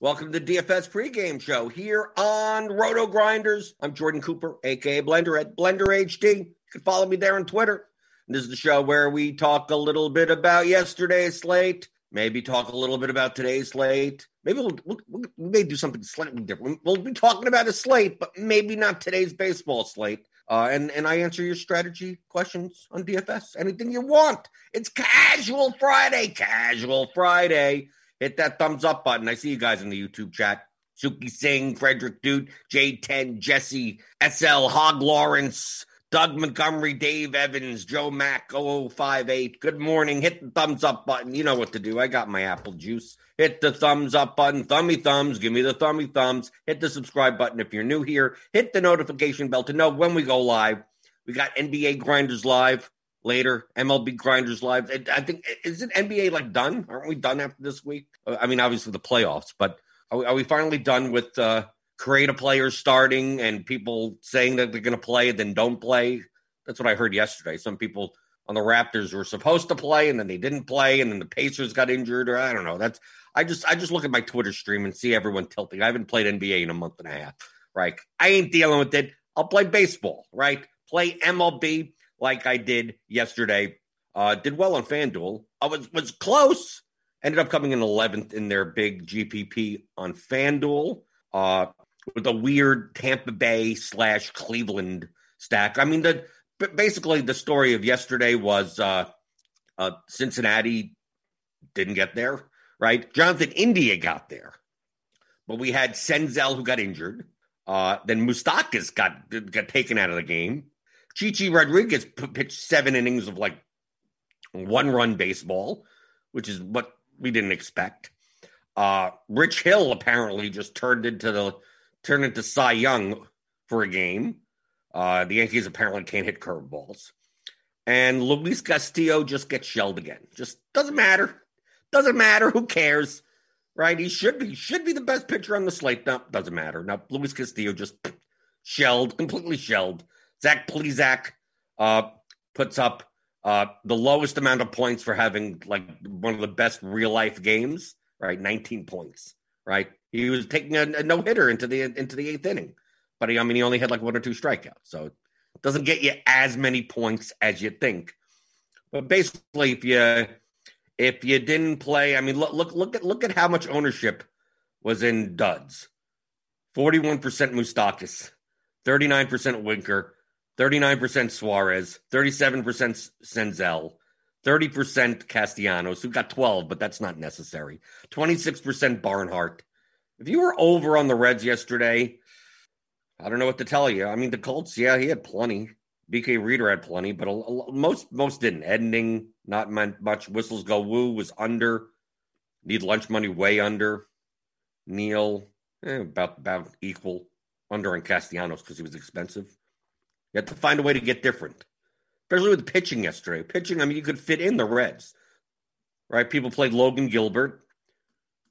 Welcome to the DFS pregame show here on Roto Grinders. I'm Jordan Cooper, aka Blender at Blender HD. You can follow me there on Twitter. And this is the show where we talk a little bit about yesterday's slate, maybe talk a little bit about today's slate. Maybe we'll, we'll, we may do something slightly different. We'll be talking about a slate, but maybe not today's baseball slate. Uh, and and I answer your strategy questions on DFS. Anything you want. It's Casual Friday. Casual Friday. Hit that thumbs up button. I see you guys in the YouTube chat. Suki Singh, Frederick Dude, J10, Jesse, SL, Hog Lawrence, Doug Montgomery, Dave Evans, Joe Mack, 0058. Good morning. Hit the thumbs up button. You know what to do. I got my apple juice. Hit the thumbs up button. Thummy thumbs. Give me the thummy thumbs. Hit the subscribe button if you're new here. Hit the notification bell to know when we go live. We got NBA Grinders live later. MLB Grinders live. I think is it NBA like done? Aren't we done after this week? I mean, obviously the playoffs, but are we, are we finally done with uh, creative players starting and people saying that they're going to play and then don't play? That's what I heard yesterday. Some people on the Raptors were supposed to play and then they didn't play, and then the Pacers got injured, or I don't know. That's I just I just look at my Twitter stream and see everyone tilting. I haven't played NBA in a month and a half. Right? I ain't dealing with it. I'll play baseball. Right? Play MLB like I did yesterday. Uh, did well on FanDuel. I was was close. Ended up coming in 11th in their big GPP on FanDuel uh, with a weird Tampa Bay slash Cleveland stack. I mean, the basically the story of yesterday was uh, uh, Cincinnati didn't get there, right? Jonathan India got there, but we had Senzel who got injured. Uh, then Moustakas got got taken out of the game. Chichi Rodriguez pitched seven innings of like one run baseball, which is what we didn't expect. Uh, Rich Hill apparently just turned into the turned into Cy Young for a game. Uh, the Yankees apparently can't hit curveballs, and Luis Castillo just gets shelled again. Just doesn't matter. Doesn't matter. Who cares? Right? He should be should be the best pitcher on the slate. No, doesn't matter. Now Luis Castillo just shelled, completely shelled. Zach Plesac uh, puts up uh, the lowest amount of points for having like one of the best real life games, right? 19 points, right? He was taking a, a no hitter into the into the eighth inning, but he, I mean, he only had like one or two strikeouts, so it doesn't get you as many points as you think. But basically, if you if you didn't play, I mean, look look look at look at how much ownership was in duds. 41% Moustakas, 39% Winker, 39% Suarez, 37% Senzel, 30% Castellanos, who got 12, but that's not necessary. 26% Barnhart. If you were over on the Reds yesterday, I don't know what to tell you. I mean, the Colts, yeah, he had plenty. BK Reader had plenty, but a, a, most most didn't. Ending, not much. Whistles go woo was under. Need lunch money way under. Neil, Eh, about about equal under on Castellanos because he was expensive. You have to find a way to get different, especially with pitching yesterday. Pitching, I mean, you could fit in the Reds, right? People played Logan Gilbert.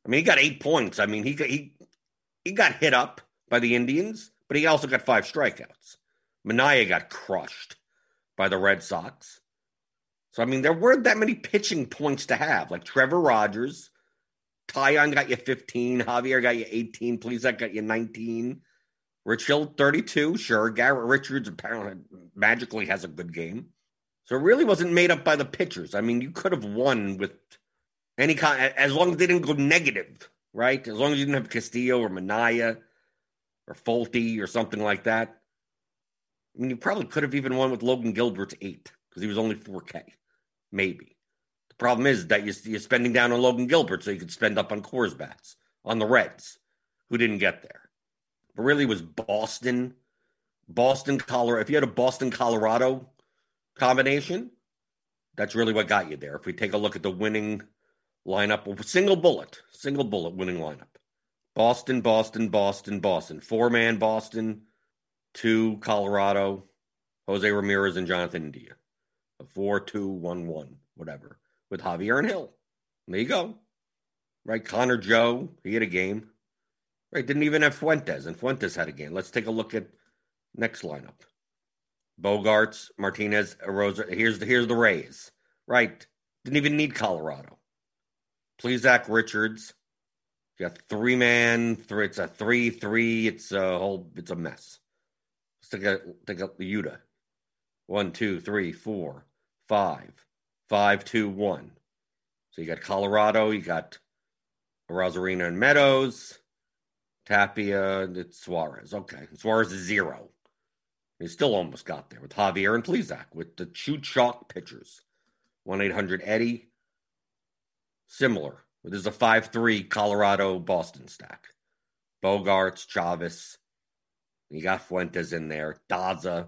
I mean, he got eight points. I mean, he he he got hit up by the Indians, but he also got five strikeouts. Manaea got crushed by the Red Sox. So I mean, there weren't that many pitching points to have. Like Trevor Rogers, Taillon got you 15, Javier got you 18, Plesac got you 19. Rich Hill 32, sure. Garrett Richards apparently magically has a good game. So it really wasn't made up by the pitchers. I mean, you could have won with any kind, as long as they didn't go negative, right? As long as you didn't have Castillo or Manaea or Folty or something like that. I mean, you probably could have even won with Logan Gilbert's eight because he was only 4K, maybe. The problem is that you're spending down on Logan Gilbert so you could spend up on Coors bats, on the Reds, who didn't get there. But really was Boston, Boston, Colorado. If you had a Boston, Colorado combination, that's really what got you there. If we take a look at the winning lineup, single bullet, single bullet winning lineup. Boston, Boston, Boston, Boston. Four man Boston, two Colorado, Jose Ramirez and Jonathan India. A four, two, one, one, whatever. With Javier and Hill. There you go. Right. Connor Joe, he had a game. Right. Didn't even have Fuentes, and Fuentes had a game. Let's take a look at next lineup. Bogaerts, Martinez, Rosa. Here's the here's the Rays. Right. Didn't even need Colorado. Please Zach Richards. You got three man, three, it's a three, three, it's a whole it's a mess. Let's take a take a Utah. One, two, three, four, five, five, two, one. So you got Colorado, you got Arozarena and Meadows, Tapia, and it's Suarez. Okay. Suarez is zero. He still almost got there with Javier and Plesac with the Chew chalk pitchers. 1 800 Eddie. Similar. There's a 5 3 Colorado Boston stack. Bogaerts, Chavez. You got Fuentes in there. Daza.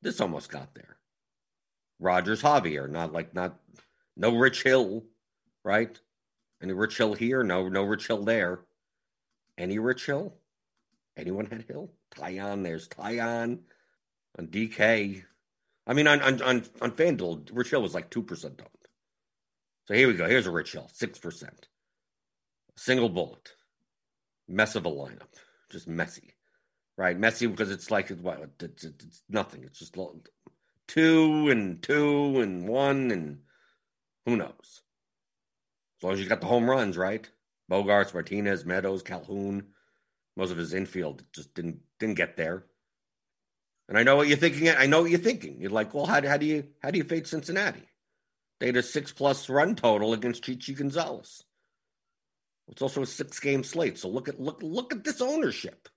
This almost got there. Rogers Javier, not like not no Rich Hill, right? Any Rich Hill here? No, no Rich Hill there. Any Rich Hill? Anyone had Hill? Taillon, there's Taillon on DK. I mean, on on on, on FanDuel, Rich Hill was like two percent owned. So here we go. Here's a Rich Hill, six percent. Single bullet. Mess of a lineup. Just messy. Right? Messy because it's like what it's, it's, it's nothing. It's just two and two and one and who knows. As long as you got the home runs, right? Bogaerts, Martinez, Meadows, Calhoun. Most of his infield just didn't didn't get there. And I know what you're thinking. I know what you're thinking. You're like, well, how, how do you how do you fade Cincinnati? They had a six plus run total against Chichi Gonzalez. It's also a six game slate. So look at look look at this ownership.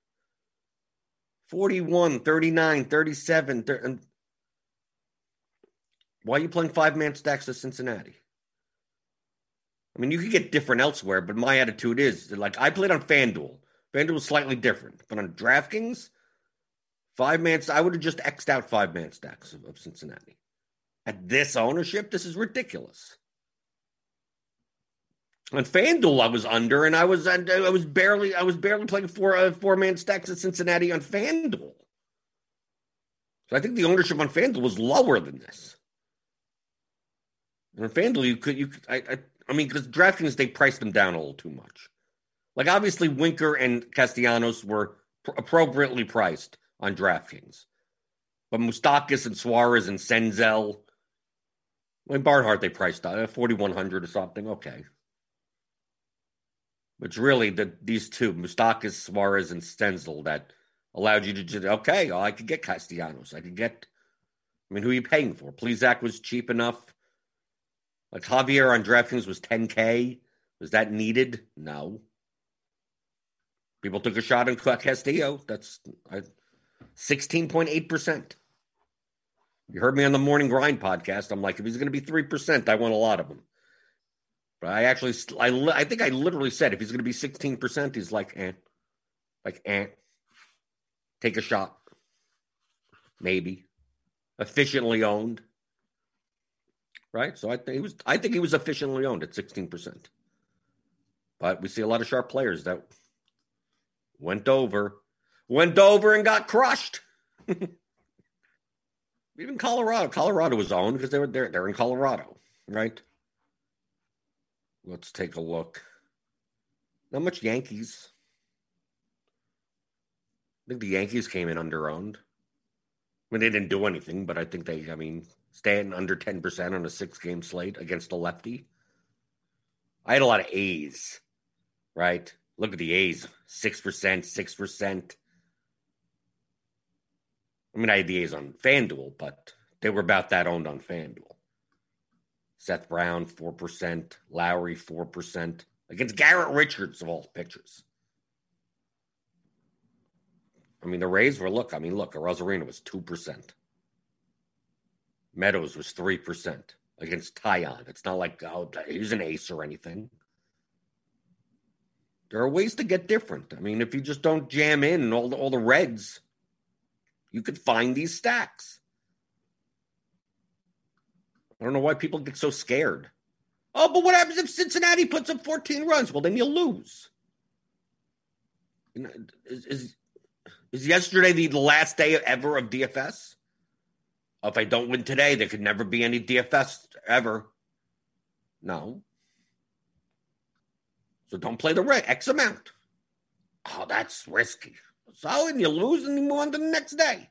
41, 39, 37. 30, and why are you playing five man stacks of Cincinnati? I mean, you could get different elsewhere, but my attitude is like I played on FanDuel. FanDuel was slightly different, but on DraftKings, five man, I would have just xed out five man stacks of, of Cincinnati. At this ownership, this is ridiculous. On FanDuel, I was under, and I was I was barely I was barely playing four uh, four man stacks at Cincinnati on FanDuel. So I think the ownership on FanDuel was lower than this. And on FanDuel, you could you could, I, I I mean, because DraftKings, they priced them down a little too much. Like, obviously, Winker and Castellanos were pr- appropriately priced on DraftKings. But Moustakas and Suarez and Senzel, mean, Barnhart, they priced out uh, at 4,100 or something. Okay. But it's really the, these two, Moustakas, Suarez, and Senzel, that allowed you to just, okay, oh, I could get Castellanos. I could get, I mean, who are you paying for? Plesac was cheap enough. Like Javier on DraftKings was 10K. Was that needed? No. People took a shot on Castillo. That's 16.8%. You heard me on the Morning Grind podcast. I'm like, if he's going to be 3%, I want a lot of them. But I actually, I, I think I literally said if he's going to be 16%, he's like, eh. Like, eh. Take a shot. Maybe. Efficiently owned right? So I think he was I think he was efficiently owned at 16%. But we see a lot of sharp players that went over, went over and got crushed. Even Colorado, Colorado was owned because they were there. They're in Colorado, right? Let's take a look. Not much Yankees. I think the Yankees came in under owned. I mean, they didn't do anything, but I think they, I mean, staying under 10% on a six game slate against a lefty. I had a lot of A's, right? Look at the A's 6%, 6%. I mean, I had the A's on FanDuel, but they were about that owned on FanDuel. Seth Brown, 4%. Lowrie, 4%. Against Garrett Richards, of all pitchers. I mean, the Rays were, look, I mean, look, Arozarena was 2%. Meadows was 3% against Taillon. It's not like, oh, he's an ace or anything. There are ways to get different. I mean, if you just don't jam in all the, all the reds, you could find these stacks. I don't know why people get so scared. Oh, but what happens if Cincinnati puts up 14 runs? Well, then you'll lose. Is, is, is yesterday the last day ever of DFS? If I don't win today, there could never be any DFS ever. No. So don't play the red X amount. Oh, that's risky. So, and you lose and you move on to the next day.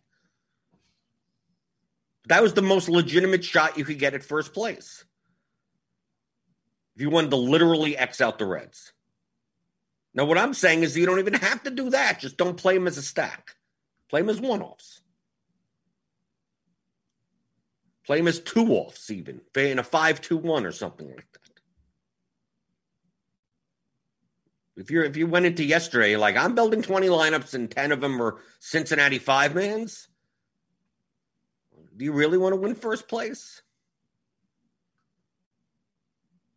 That was the most legitimate shot you could get at first place. If you wanted to literally X out the Reds. Now, what I'm saying is you don't even have to do that. Just don't play them as a stack. Play them as one offs. Play them as two offs, even in a 5 2 1 or something like that. If you're if you went into yesterday, like I'm building 20 lineups and 10 of them are Cincinnati five mans, do you really want to win first place?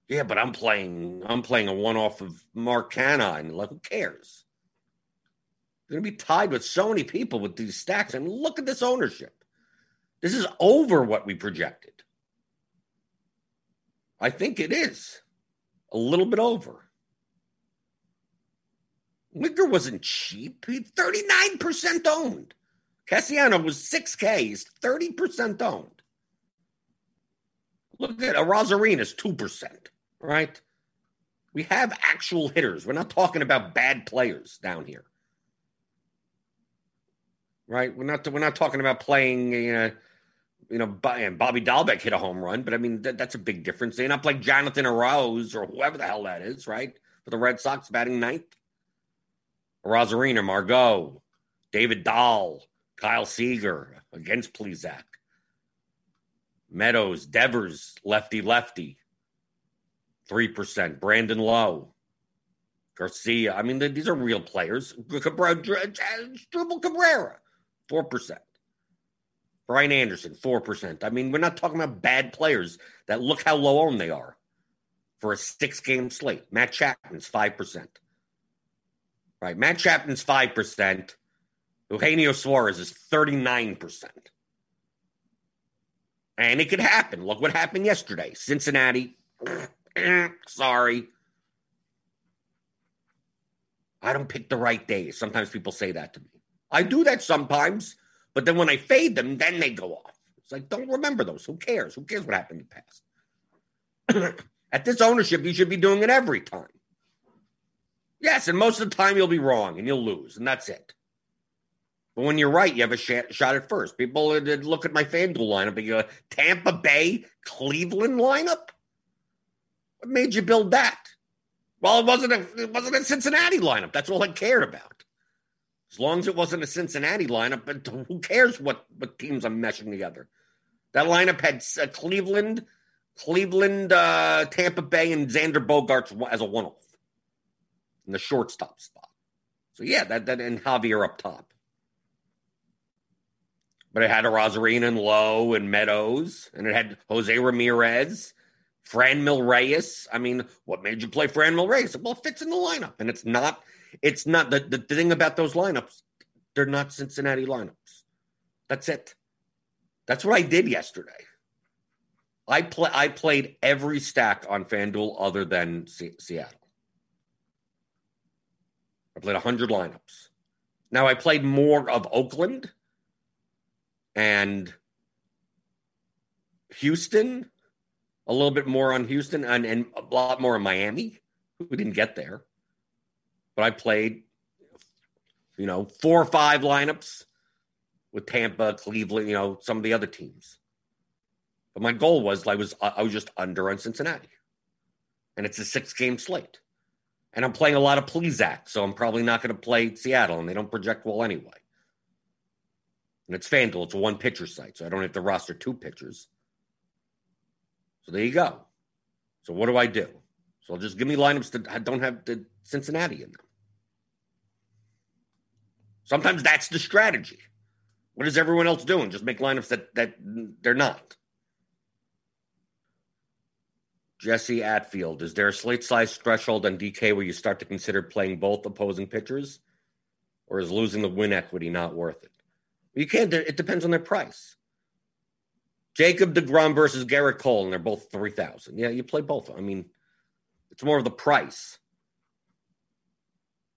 Yeah, but I'm playing I'm playing a one off of Mark and Like, who cares? They're gonna be tied with so many people with these stacks. Mean, look at this ownership. This is over what we projected. I think it is. A little bit over. Winker wasn't cheap. He 39% owned. Castellanos was 6K. He's 30% owned. Look at Arozarena's 2%, right? We have actual hitters. We're not talking about bad players down here. Right? We're not we're not talking about playing you know, you know, and Bobby Dalbec hit a home run, but I mean that, that's a big difference. They're not like Jonathan Arauz or whoever the hell that is, right? For the Red Sox batting ninth. Arozarena, Margot, David Dahl, Kyle Seager against Plesac. Meadows, Devers, lefty lefty, 3%. Brandon Lowe, Garcia. I mean, these are real players. Cabrera, Dribble Cabrera, 4%. Brian Anderson, 4%. I mean, we're not talking about bad players that look how low owned they are for a six game slate. Matt Chapman's 5%. Right. Matt Chapman's 5%. Eugenio Suarez is 39%. And it could happen. Look what happened yesterday. Cincinnati. Sorry. I don't pick the right days. Sometimes people say that to me. I do that sometimes, but then when I fade them, then they go off. It's like, don't remember those. Who cares? Who cares what happened in the past? At this ownership, you should be doing it every time. Yes, and most of the time you'll be wrong and you'll lose, and that's it. But when you're right, you have a sh- shot at first. People look at my FanDuel lineup and go, Tampa Bay, Cleveland lineup? What made you build that? Well, it wasn't a it wasn't a Cincinnati lineup. That's all I cared about. As long as it wasn't a Cincinnati lineup, but who cares what what teams I'm meshing together? That lineup had uh, Cleveland, Cleveland, uh, Tampa Bay, and Xander Bogaerts as a one-off in the shortstop spot. So yeah, that that and Javier up top. But it had a Arozarena and Lowe and Meadows, and it had Jose Ramirez, Franmil Reyes. I mean, what made you play Franmil Reyes? Well, it fits in the lineup, and it's not. It's not the, the thing about those lineups. They're not Cincinnati lineups. That's it. That's what I did yesterday. I play. I played every stack on FanDuel other than C- Seattle. I played 100 lineups. Now, I played more of Oakland and Houston, a little bit more on Houston, and, and a lot more in Miami, who didn't get there. But I played, you know, four or five lineups with Tampa, Cleveland, you know, some of the other teams. But my goal was I was I was just under on Cincinnati, and it's a six game slate, and I'm playing a lot of Plesac, so I'm probably not going to play Seattle, and they don't project well anyway. And it's FanDuel; it's a one pitcher site, so I don't have to roster two pitchers. So there you go. So what do I do? So just give me lineups that don't have the Cincinnati in them. Sometimes that's the strategy. What is everyone else doing? Just make lineups that that they're not. Jesse Atfield, is there a slate size threshold on DK where you start to consider playing both opposing pitchers, or is losing the win equity not worth it? You can't. It depends on their price. Jacob Degrom versus Gerrit Cole, and they're both three thousand. Yeah, you play both. I mean, it's more of the price.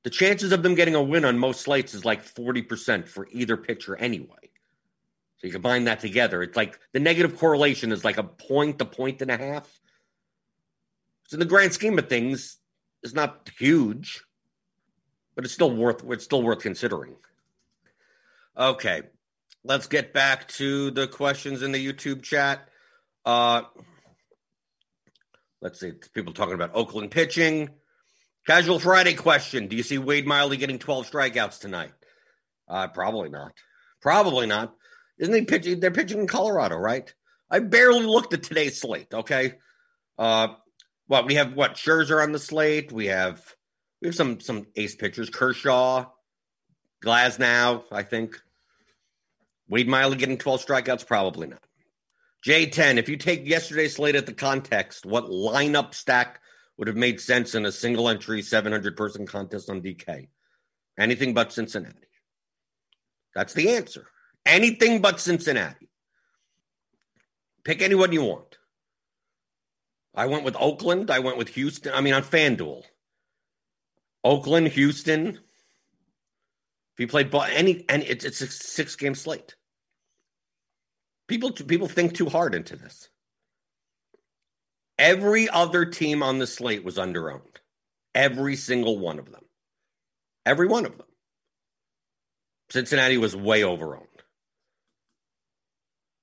The chances of them getting a win on most slates is like forty percent for either pitcher anyway. So you combine that together, it's like the negative correlation is like a point, a point and a half. So in the grand scheme of things, it's not huge, but it's still worth it's still worth considering. Okay, let's get back to the questions in the YouTube chat. Uh, let's see, people talking about Oakland pitching. Casual Friday question: Do you see Wade Miley getting 12 strikeouts tonight? Uh, probably not. Probably not. Isn't he pitching? They're pitching in Colorado, right? I barely looked at today's slate. Okay, uh, what we have? What Scherzer on the slate? We have we have some some ace pitchers: Kershaw, Glasnow. I think Wade Miley getting 12 strikeouts? Probably not. J10. If you take yesterday's slate at the context, what lineup stack would have made sense in a single entry 700 person contest on DK. Anything but Cincinnati. That's the answer. Anything but Cincinnati. Pick anyone you want. I went with Oakland. I went with Houston. I mean, on FanDuel. Oakland, Houston. If you played any, and it's, it's a six game slate. People, people think too hard into this. Every other team on the slate was underowned. Every single one of them. Every one of them. Cincinnati was way overowned.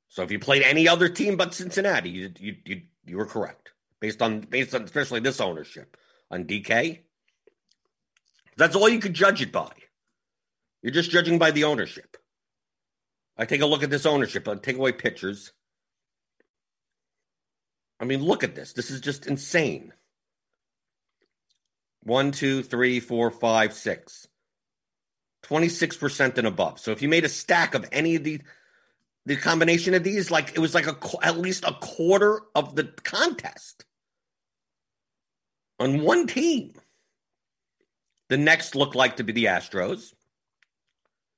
So if you played any other team but Cincinnati, you you you, you were correct based on based on especially this ownership on DK. That's all you could judge it by. You're just judging by the ownership. I take a look at this ownership. I take away pitchers. I mean, look at this. This is just insane. One, two, three, four, five, six. 26% and above. So if you made a stack of any of the the combination of these, like it was like a at least a quarter of the contest on one team. The next looked like to be the Astros.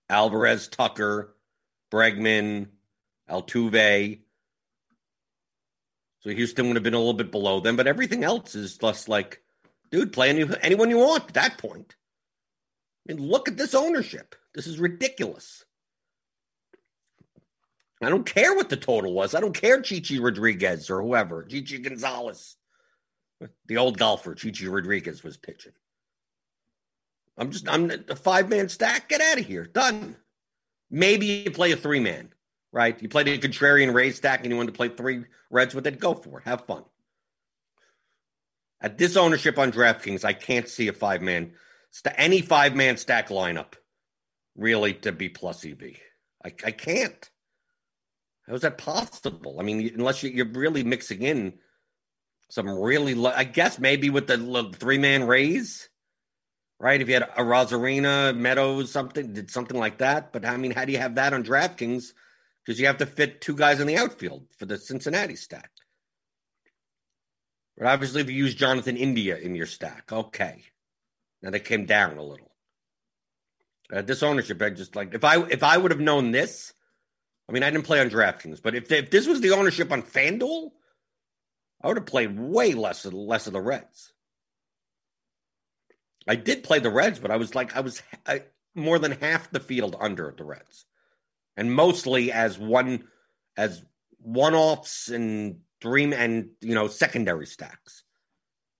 Alvarez, Tucker, Bregman, Altuve, so Houston would have been a little bit below them, but everything else is just like, dude, play any, anyone you want at that point. I mean, look at this ownership. This is ridiculous. I don't care what the total was. I don't care Chichi Rodriguez or whoever, Chichi Gonzalez. The old golfer, Chichi Rodriguez, was pitching. I'm just, I'm a five man stack. Get out of here. Done. Maybe you play a three man right? You played a contrarian Rays stack and you wanted to play three Reds with it, go for it. Have fun. At this ownership on DraftKings, I can't see a five man, any five man stack lineup really to be plus EV. I, I can't. How is that possible? I mean, unless you, are really mixing in some really, I guess maybe with the three man Rays, right? If you had a Arozarena, Meadows, something, did something like that. But I mean, how do you have that on DraftKings because you have to fit two guys in the outfield for the Cincinnati stack. But obviously, if you use Jonathan India in your stack, okay. Now they came down a little. Uh, this ownership, I just like if I if I would have known this, I mean, I didn't play on DraftKings, but if if this was the ownership on FanDuel, I would have played way less of less of the Reds. I did play the Reds, but I was like I was more than half the field under the Reds, and mostly as one as one offs and three and you know secondary stacks,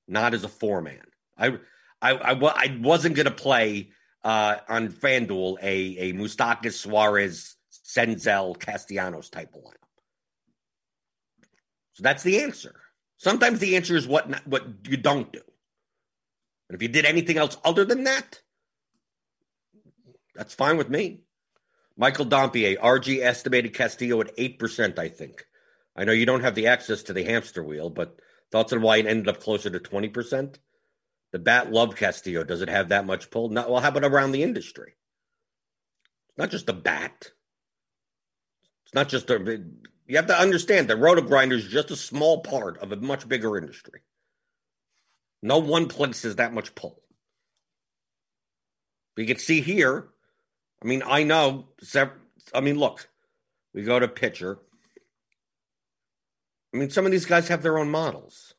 not as a four man. I I I, I wasn't going to play uh, on FanDuel a a Moustakas Suarez Senzel Castellanos type of lineup. So that's the answer. Sometimes the answer is what not, what you don't do. And if you did anything else other than that, that's fine with me. Michael Dompier, RG estimated Castillo at 8%, I think. I know you don't have the access to the hamster wheel, but thoughts on why it ended up closer to 20%? The bat loved Castillo. Does it have that much pull? Not, well, how about around the industry? It's not just the bat. It's not just a. You have to understand that roto grinder is just a small part of a much bigger industry. No one place has that much pull. You can see here. I mean, I know. I mean, look, we go to pitcher. I mean, some of these guys have their own models,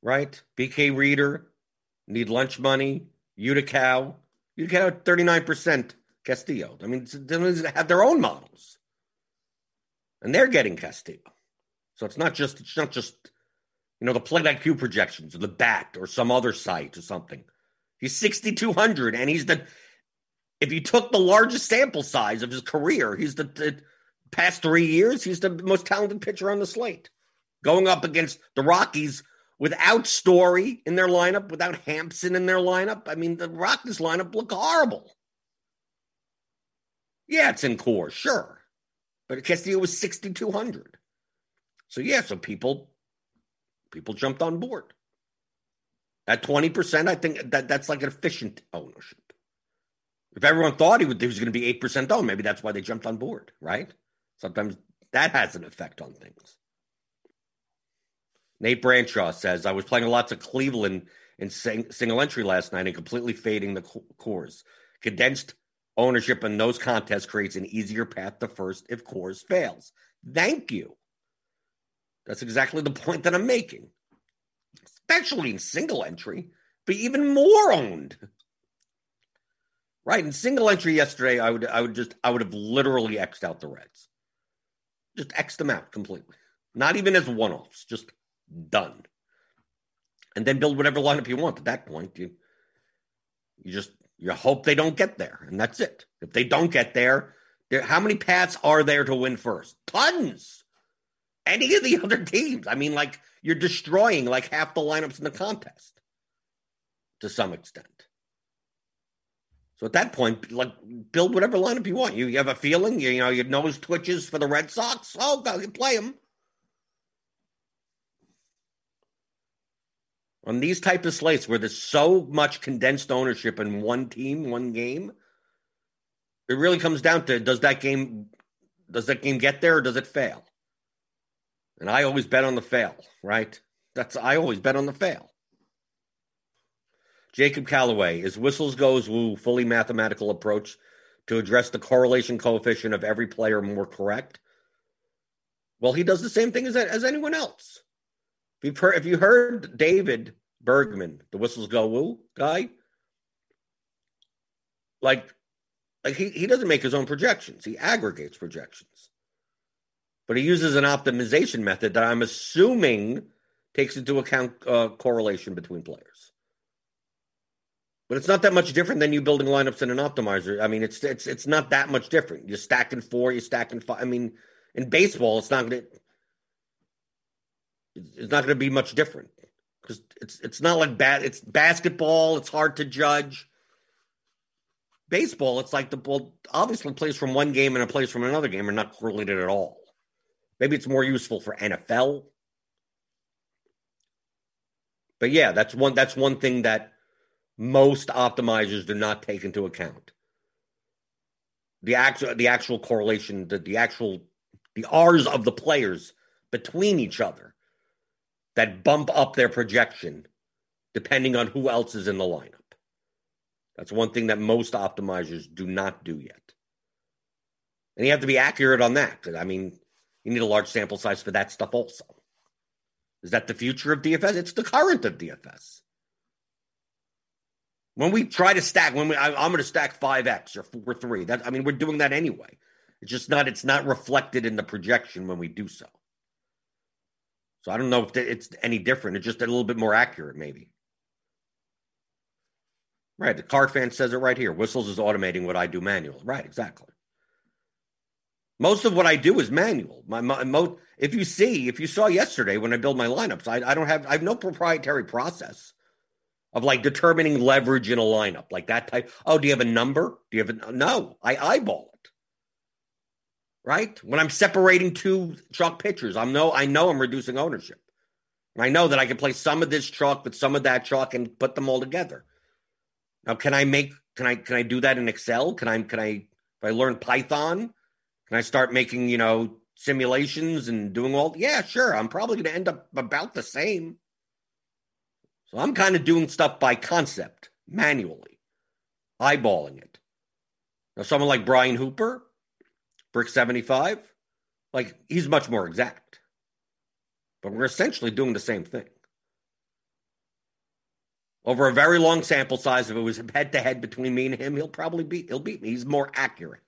right? BK Reader, need lunch money. Uticow, Uticow, thirty nine percent. Castillo. I mean, they have their own models, and they're getting Castillo. So it's not just it's not just you know the play IQ projections or the bat or some other site or something. He's sixty two hundred, and he's the if you took the largest sample size of his career, he's the, the past three years, he's the most talented pitcher on the slate. Going up against the Rockies without Story in their lineup, without Hampson in their lineup. I mean, the Rockies lineup look horrible. Yeah, it's in core, sure. But Castillo was 6,200. So yeah, so people people jumped on board. At 20%, I think that that's like an efficient ownership. If everyone thought he, would, he was going to be 8% owned, maybe that's why they jumped on board, right? Sometimes that has an effect on things. Nate Branshaw says, I was playing lots of Cleveland in sing- single entry last night and completely fading the Coors. Condensed ownership in those contests creates an easier path to first if Coors fails. Thank you. That's exactly the point that I'm making, especially in single entry, but even more owned. Right in single entry yesterday, I would I would just I would have literally xed out the Reds, just xed them out completely. Not even as one offs, just done. And then build whatever lineup you want. At that point, you you just you hope they don't get there, and that's it. If they don't get there, there how many paths are there to win first? Tons. Any of the other teams. I mean, like you're destroying like half the lineups in the contest to some extent. So at that point, like build whatever lineup you want. You, you have a feeling, you, you know, your nose twitches for the Red Sox. Oh, God, you play them. On these type of slates where there's so much condensed ownership in one team, one game, it really comes down to does that game does that game get there or does it fail? And I always bet on the fail, right? That's I always bet on the fail. Jacob Calloway, is Whistles Goes Woo fully mathematical approach to address the correlation coefficient of every player more correct? Well, he does the same thing as, as anyone else. If you've heard, if you heard David Bergman, the Whistles Go Woo guy, like, like he, he doesn't make his own projections. He aggregates projections. But he uses an optimization method that I'm assuming takes into account uh, correlation between players. But it's not that much different than you building lineups in an optimizer. I mean, it's it's it's not that much different. You're stacking four, you're stacking five. I mean, in baseball, it's not going to it's not to be much different because it's it's not like bad. It's basketball. It's hard to judge. Baseball, it's like the ball obviously plays from one game and it plays from another game are not correlated at all. Maybe it's more useful for NFL. But yeah, that's one that's one thing that most optimizers do not take into account. The actual the actual correlation, the, the actual the R's of the players between each other that bump up their projection depending on who else is in the lineup. That's one thing that most optimizers do not do yet. And you have to be accurate on that. I mean, you need a large sample size for that stuff also. Is that the future of DFS? It's the current of DFS. When we try to stack, when we, I, am going to stack five X or four three. That I mean, we're doing that anyway. It's just not. It's not reflected in the projection when we do so. So I don't know if it's any different. It's just a little bit more accurate, maybe. Right. The card fan says it right here. Whistles is automating what I do manual. Right. Exactly. Most of what I do is manual. My, my if you see, if you saw yesterday when I build my lineups, I, I don't have I have no proprietary process of like determining leverage in a lineup, like that type. Oh, do you have a number? Do you have a no? I eyeball it. Right? When I'm separating two chalk pitchers, I'm no I know I'm reducing ownership. I know that I can play some of this chalk with some of that chalk and put them all together. Now, can I make can I can I do that in Excel? Can I can I if I learn Python? Can I start making, you know, simulations and doing all? Yeah, sure. I'm probably going to end up about the same. So I'm kind of doing stuff by concept, manually, eyeballing it. Now, someone like Brian Hooper, Brick 75, like he's much more exact. But we're essentially doing the same thing. Over a very long sample size, if it was head to head between me and him, he'll probably beat he'll beat me. He's more accurate.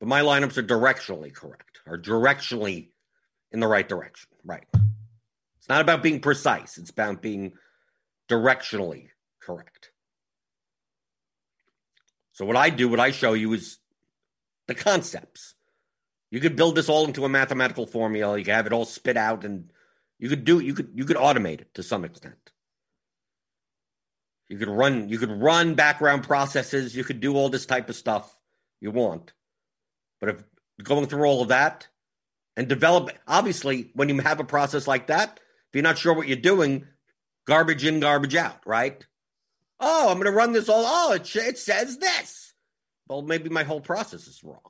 But my lineups are directionally correct, are directionally in the right direction. Right. It's not about being precise, it's about being directionally correct. So, what I do, what I show you is the concepts. You could build this all into a mathematical formula. You could have it all spit out, and you could do you could you could automate it to some extent. You could run you could run background processes. You could do all this type of stuff you want. But if going through all of that and develop, obviously, when you have a process like that, if you're not sure what you're doing, garbage in, garbage out, right? Oh, I'm going to run this all. Oh, it, it says this. Well, maybe my whole process is wrong.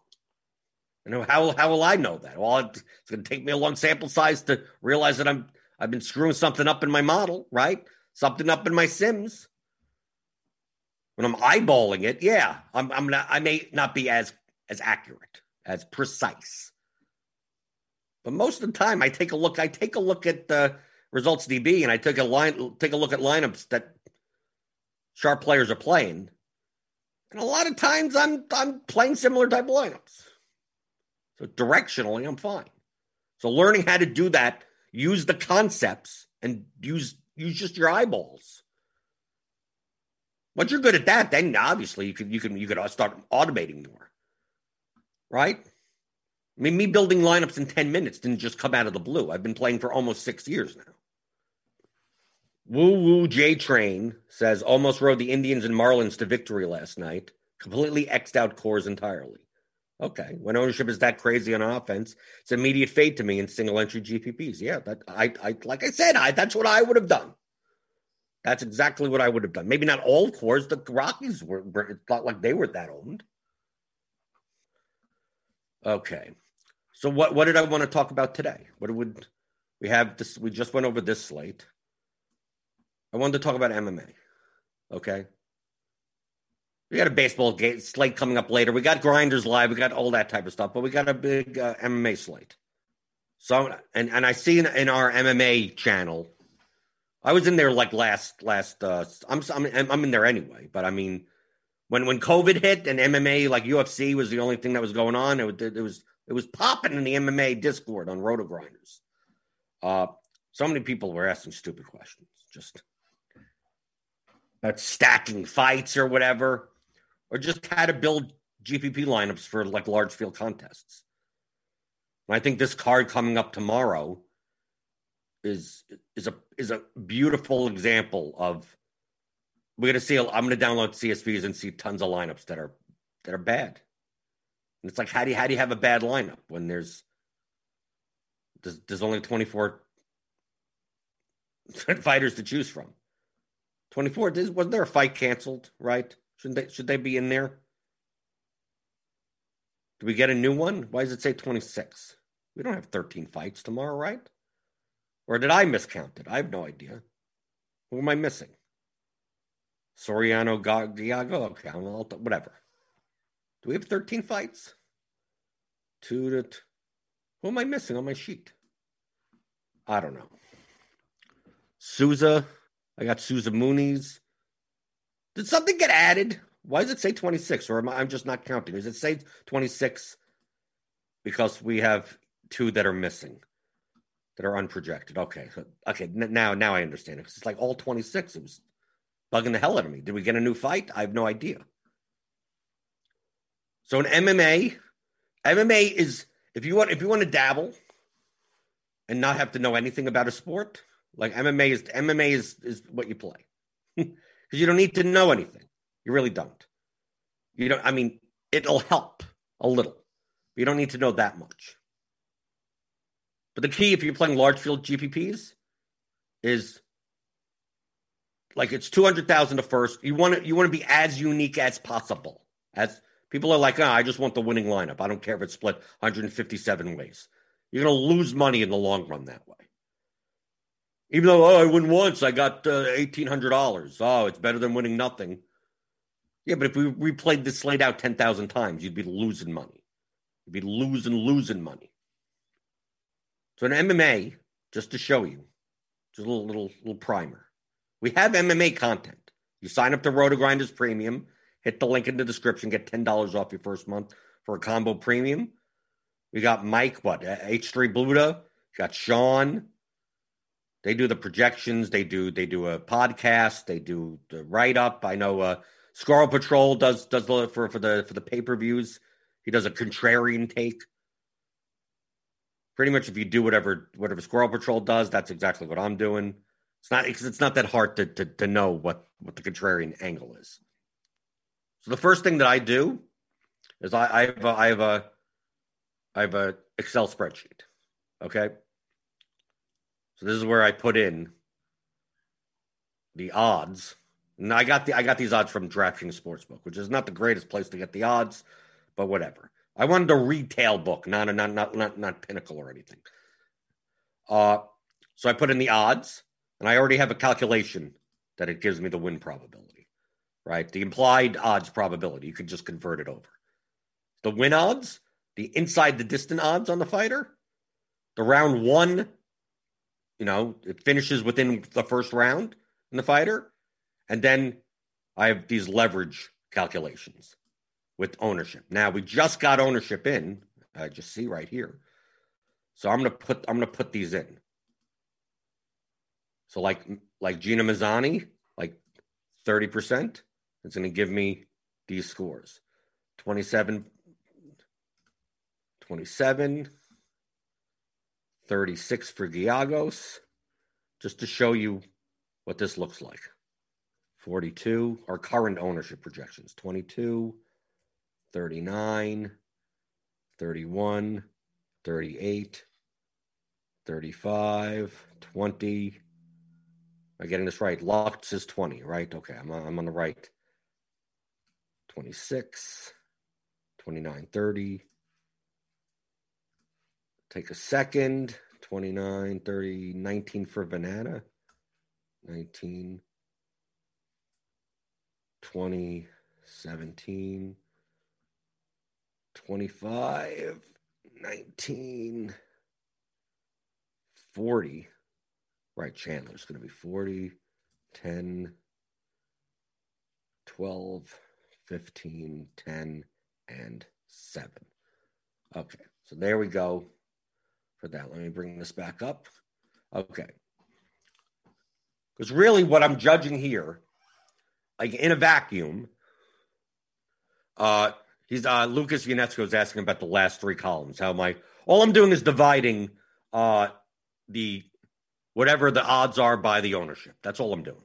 You know how how will I know that? Well, it's going to take me a long sample size to realize that I'm I've been screwing something up in my model, right? Something up in my sims. When I'm eyeballing it, yeah, I'm I'm not I may not be as as accurate, as precise. But most of the time, I take a look. I take a look at the results DB, and I take a line, take a look at lineups that sharp players are playing. And a lot of times, I'm I'm playing similar type lineups. So directionally, I'm fine. So learning how to do that, use the concepts, and use use just your eyeballs. Once you're good at that, then obviously you can you can you can start automating more right? I mean, me building lineups in 10 minutes didn't just come out of the blue. I've been playing for almost six years now. Woo Woo J Train says almost rode the Indians and Marlins to victory last night. Completely xed out Coors entirely. Okay, when ownership is that crazy on offense, it's immediate fade to me in single entry GPPs. Yeah, that I, I like I said, I that's what I would have done. That's exactly what I would have done. Maybe not all Coors. The Rockies were, were it's not like they were that owned. Okay. So what what did I want to talk about today? What would we have this we just went over this slate. I wanted to talk about MMA. Okay. We got a baseball game, slate coming up later. We got grinders live. We got all that type of stuff, but we got a big uh, MMA slate. So and and I see in, in our MMA channel, I was in there like last last. Uh, I'm I'm I'm in there anyway, but I mean, when when COVID hit and MMA like UFC was the only thing that was going on. It was it was it was popping in the MMA Discord on Roto Grinders. Uh, so many people were asking stupid questions, just about stacking fights or whatever, or just how to build GPP lineups for like large field contests. And I think this card coming up tomorrow is is a is a beautiful example of we're gonna see. I'm gonna download CSVs and see tons of lineups that are that are bad. And it's like, how do you how do you have a bad lineup when there's there's, there's only 24 fighters to choose from? 24. Wasn't there a fight canceled? Right? Shouldn't they should they be in there? Do we get a new one? Why does it say 26? We don't have 13 fights tomorrow, right? Or did I miscount it? I have no idea. Who am I missing? Soriano. Okay, I'll, whatever. Do we have 13 fights? Two to. T- who am I missing on my sheet? I don't know. Souza. I got Souza Muniz. Did something get added? Why does it say 26? Or am I, I'm just not counting? Does it say 26 because we have two that are missing, that are unprojected? Okay, okay. Now, now I understand it. It's like all 26. It was bugging the hell out of me. Did we get a new fight? I have no idea. So in MMA, MMA is if you want if you want to dabble and not have to know anything about a sport, like MMA is MMA is is what you play. Because you don't need to know anything. You really don't. You don't I mean, it'll help a little. You don't need to know that much. But the key if you're playing large field GPPs is like it's 200,000 to first. You want to you want to be as unique as possible. As people are like, "Ah, I just want the winning lineup. I don't care if it's split 157 ways." You're going to lose money in the long run that way. Even though, oh, I win once, I got uh, $1,800. Oh, it's better than winning nothing. Yeah, but if we replayed this slate out 10,000 times, you'd be losing money. You'd be losing, losing money. So in MMA, just to show you, just a little, little, little primer. We have MMA content. You sign up to RotoGrinders Premium, hit the link in the description, get $10 off your first month for a combo premium. We got Mike, what, H3 Bluda, got Sean. They do the projections, they do they do a podcast, they do the write-up. I know uh Squirrel Patrol does does the for for the for the pay-per-views. He does a contrarian take. Pretty much if you do whatever whatever Squirrel Patrol does, that's exactly what I'm doing. It's not because it's not that hard to, to to know what what the contrarian angle is. So the first thing that I do is I, I have a, I have a I have a Excel spreadsheet. Okay. So this is where I put in the odds. And I got the I got these odds from DraftKings Sportsbook, which is not the greatest place to get the odds, but whatever. I wanted a retail book, not a not not not, not Pinnacle or anything. Uh so I put in the odds, and I already have a calculation that it gives me the win probability, right? The implied odds probability. You can just convert it over. The win odds, the inside the distant odds on the fighter, the round one, you know, it finishes within the first round in the fighter. And then I have these leverage calculations with ownership. Now we just got ownership in. I just see right here. So I'm gonna put I'm gonna put these in. So like like Gina Mazany, like 30%, it's gonna give me these scores. 27 27 36 for Giagos, just to show you what this looks like. 42, our current ownership projections 22, 39, 31, 38, 35, 20. Am getting this right? Lutz is 20, right? Okay, I'm, I'm on the right. 26, 29, 30. Take a second. 29, 30, 19 for Vannata. 19, 20, 17, 25, 19, 40. Right, Chandler's going to be 40, 10, 12, 15, 10, and 7. Okay, so there we go for that. Let me bring this back up. Okay. Because really, what I'm judging here, like in a vacuum, uh, he's uh, Lucas Ionesco is asking about the last three columns. How am I? All I'm doing is dividing uh, the whatever the odds are by the ownership. That's all I'm doing.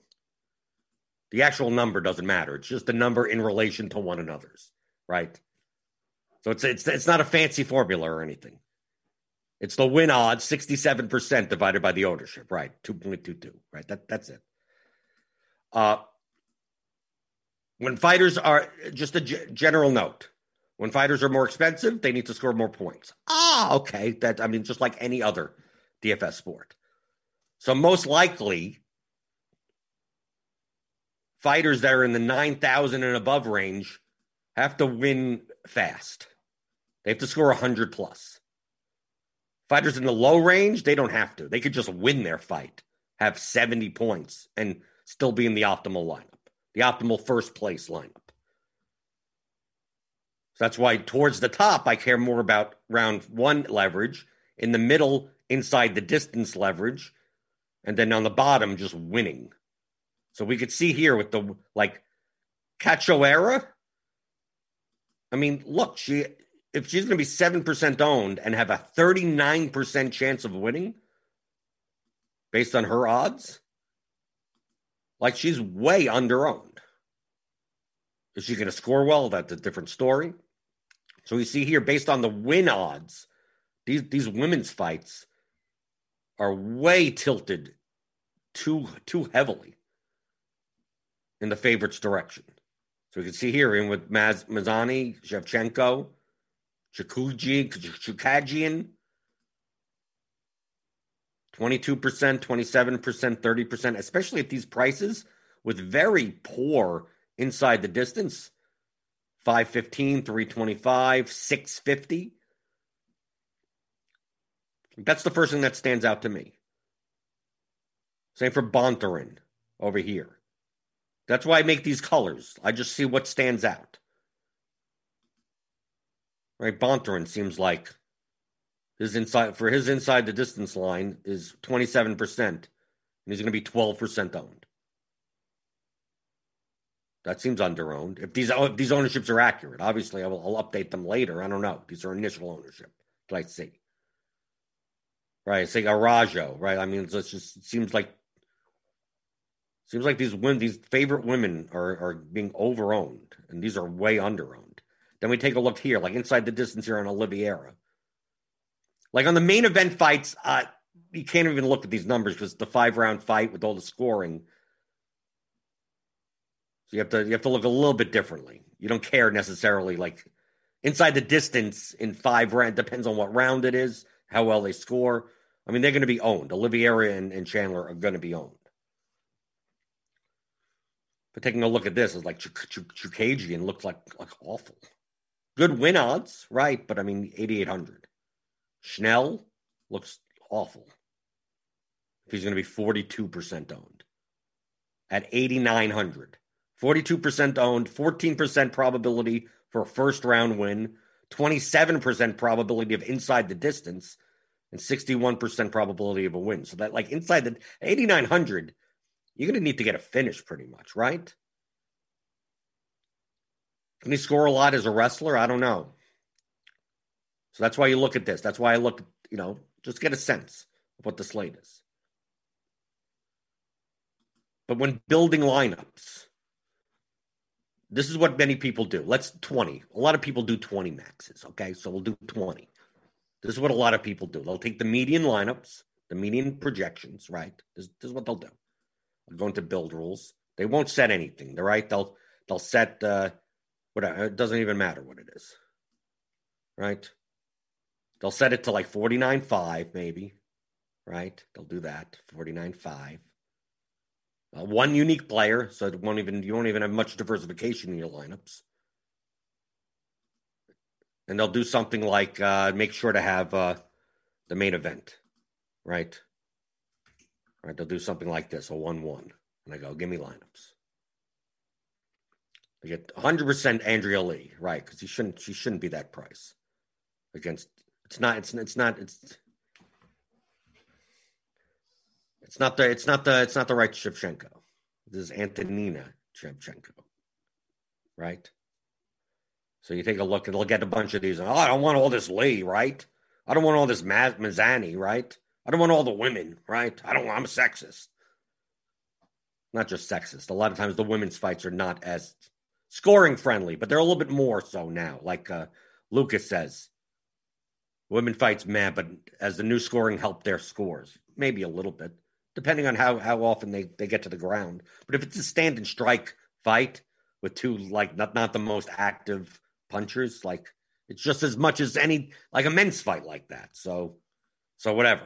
The actual number doesn't matter. It's just a number in relation to one another's, right? So it's it's it's not a fancy formula or anything. It's the win odds, 67% divided by the ownership, right? 2.22, right? That that's it. Uh when fighters are just a g- general note. When fighters are more expensive, they need to score more points. Ah, okay. That I mean just like any other DFS sport. So most likely fighters that are in the 9,000 and above range have to win fast. They have to score 100 plus. Fighters in the low range, they don't have to. They could just win their fight, have 70 points, and still be in the optimal lineup. the optimal first place lineup. So that's why towards the top, I care more about round one leverage, in the middle, inside the distance leverage, and then on the bottom, just winning. So we could see here with the like Cachoeira. I mean, look, she if she's going to be 7% owned and have a 39% chance of winning based on her odds, like she's way under owned. Is she going to score well? That's a different story. So we see here, based on the win odds, these these women's fights are way tilted too too heavily in the favorites' direction. So we can see here in with Maz, Mazany, Shevchenko, Chookagian, 22%, 27%, 30%, especially at these prices with very poor inside the distance. 515, 325, 650. That's the first thing that stands out to me. Same for Bontorin over here. That's why I make these colors. I just see what stands out. Right, Bontorin seems like his inside for his inside the distance line is 27%, and he's going to be 12% owned. That seems underowned. If these if these ownerships are accurate, obviously I will I'll update them later. I don't know. These are initial ownership that I see. Right, say Araujo, right? I mean, it's just it seems like seems like these women, these favorite women are are being overowned, and these are way underowned. Then we take a look here, like inside the distance here on Oliveira, Like on the main event fights, uh, you can't even look at these numbers because the five round fight with all the scoring so you have to you have to look a little bit differently. You don't care necessarily like inside the distance in five round depends on what round it is, how well they score. I mean, they're going to be owned. Oliveira and, and Chandler are going to be owned. But taking a look at this, is like Chookagian looks like like awful. Good win odds, right? But I mean, eighty eight hundred. Schnell looks awful. If he's going to be forty two percent owned at eighty nine hundred. 42% owned, 14% probability for a first round win, 27% probability of inside the distance, and 61% probability of a win. So that, like, inside the 8,900, you're going to need to get a finish pretty much, right? Can he score a lot as a wrestler? I don't know. So that's why you look at this. That's why I look, you know, just get a sense of what the slate is. But when building lineups, this is what many people do. Let's 20. A lot of people do 20 maxes. Okay. So we'll do 20. This is what a lot of people do. They'll take the median lineups, the median projections, right? This, this is what they'll do. They'll go into build rules. They won't set anything, right? They'll they'll set uh whatever it doesn't even matter what it is. Right? They'll set it to like 49.5, maybe. Right? They'll do that. 49.5 uh, one unique player, so it won't even you won't even have much diversification in your lineups. And they'll do something like uh, make sure to have uh, the main event, right? Right, they'll do something like this, a one-one, and I go, give me lineups. I get 100% Andrea Lee, right? Because shouldn't, she shouldn't be that price against. It's not. It's it's not. It's It's not the it's not the it's not the right Shevchenko. This is Antonina Shevchenko. Right? So you take a look and they'll get a bunch of these. Oh, I don't want all this Lee, right? I don't want all this Maz- Mazany, right? I don't want all the women, right? I don't I'm a sexist. Not just sexist. A lot of times the women's fights are not as scoring friendly, but they're a little bit more so now. Like uh, Lucas says, women fights, man, but as the new scoring helped their scores, maybe a little bit depending on how how often they they get to the ground. But if it's a stand and strike fight with two like not not the most active punchers, like it's just as much as any like a men's fight like that. So so whatever.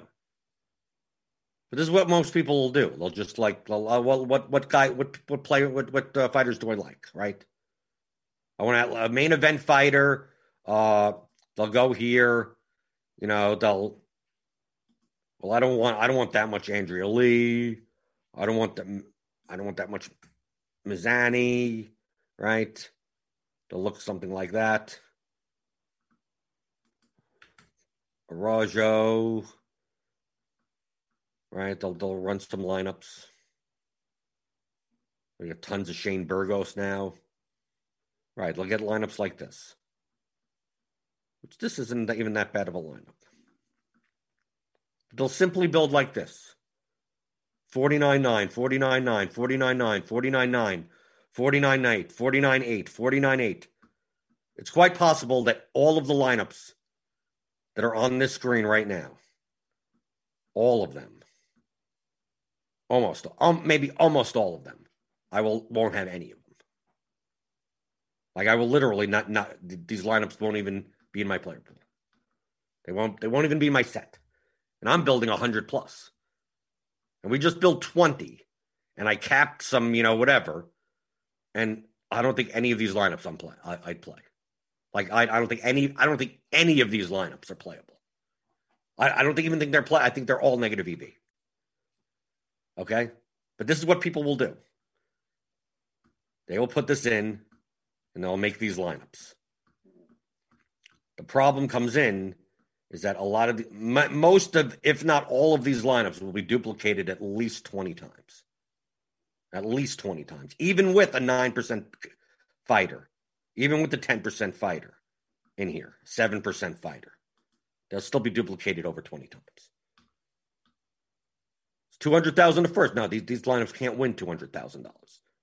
But this is what most people will do. They'll just like, well, uh, what what guy, what what player, what what uh, fighters do I like? Right. I want a main event fighter. Uh, they'll go here. You know, they'll well, I don't want I don't want that much Andrea Lee. I don't want them. I don't want that much Mizani, right? They'll look something like that. Arajo, right? They'll, they'll run some lineups. We got tons of Shane Burgos now. Right, they'll get lineups like this. Which this isn't even that bad of a lineup. They'll simply build like this 49 9, 49 9, 49 9, 49 9, 49 8, 49 8, 49 8. It's quite possible that all of the lineups that are on this screen right now, all of them, almost, um, maybe almost all of them, I will won't have any of them. Like I will literally not not these lineups won't even be in my player pool. They won't they won't even be my set. And I'm building 100 plus. And we just built 20 and I capped some, you know, whatever. And I don't think any of these lineups I'm play I, I'd play. Like I, I don't think any I don't think any of these lineups are playable. I, I don't think, even think they're play I think they're all negative EV. Okay? But this is what people will do. They will put this in and they'll make these lineups. The problem comes in is that a lot of the, most of, if not all of these lineups will be duplicated at least 20 times. At least 20 times, even with a 9% fighter, even with the 10% fighter in here, 7% fighter. They'll still be duplicated over 20 times. It's 200,000 to first. Now, these, these lineups can't win $200,000.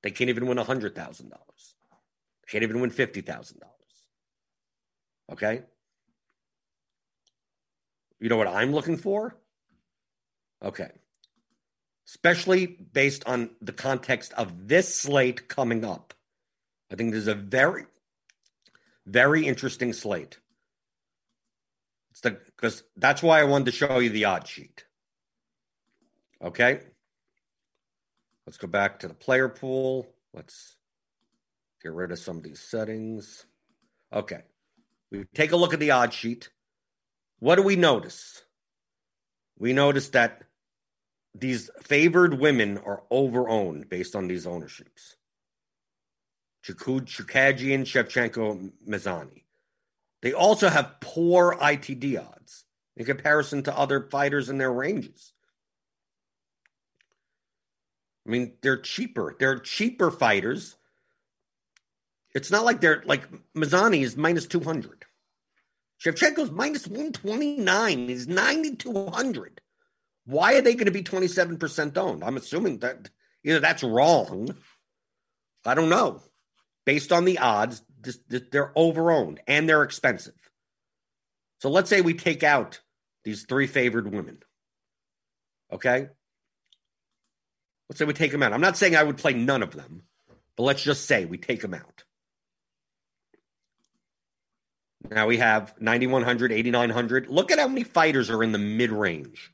They can't even win $100,000. Can't even win $50,000. Okay? You know what I'm looking for? Okay. Especially based on the context of this slate coming up. I think there's a very, very interesting slate. It's the because that's why I wanted to show you the odd sheet. Okay. Let's go back to the player pool. Let's get rid of some of these settings. Okay. We take a look at the odd sheet. What do we notice? We notice that these favored women are overowned based on these ownerships. Chookagian, Shevchenko, Mizani. They also have poor ITD odds in comparison to other fighters in their ranges. I mean, they're cheaper. They're cheaper fighters. It's not like they're like Mizani is minus 200. Shevchenko's minus 129. He's 9,200. Why are they going to be 27% owned? I'm assuming that either that's wrong. I don't know. Based on the odds, this, this, they're overowned and they're expensive. So let's say we take out these three favored women. Okay? Let's say we take them out. I'm not saying I would play none of them, but let's just say we take them out. Now we have 9,100, 8,900. Look at how many fighters are in the mid range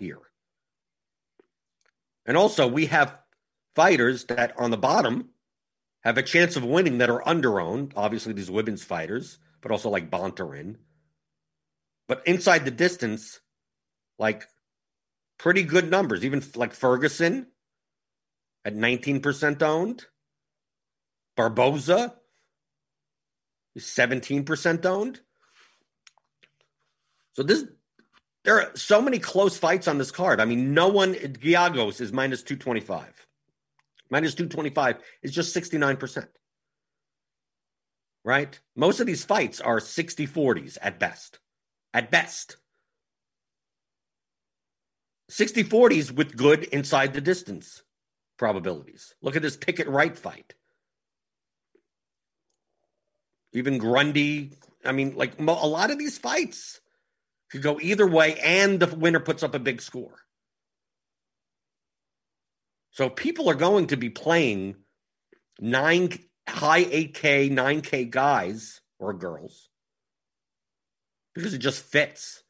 here. And also, we have fighters that on the bottom have a chance of winning that are underowned. Obviously, these women's fighters, but also like Bontorin. But inside the distance, like pretty good numbers, even like Ferguson at 19% owned. Barboza 17% owned. So this there are so many close fights on this card. I mean, no one Giagos is minus 225. Minus 225 is just 69%. Right? Most of these fights are 60 40s at best. At best. 60 40s with good inside the distance probabilities. Look at this Pickett Wright fight even Grundy. I mean, like a lot of these fights could go either way, and the winner puts up a big score. So people are going to be playing nine high 8K, 9K guys or girls because it just fits.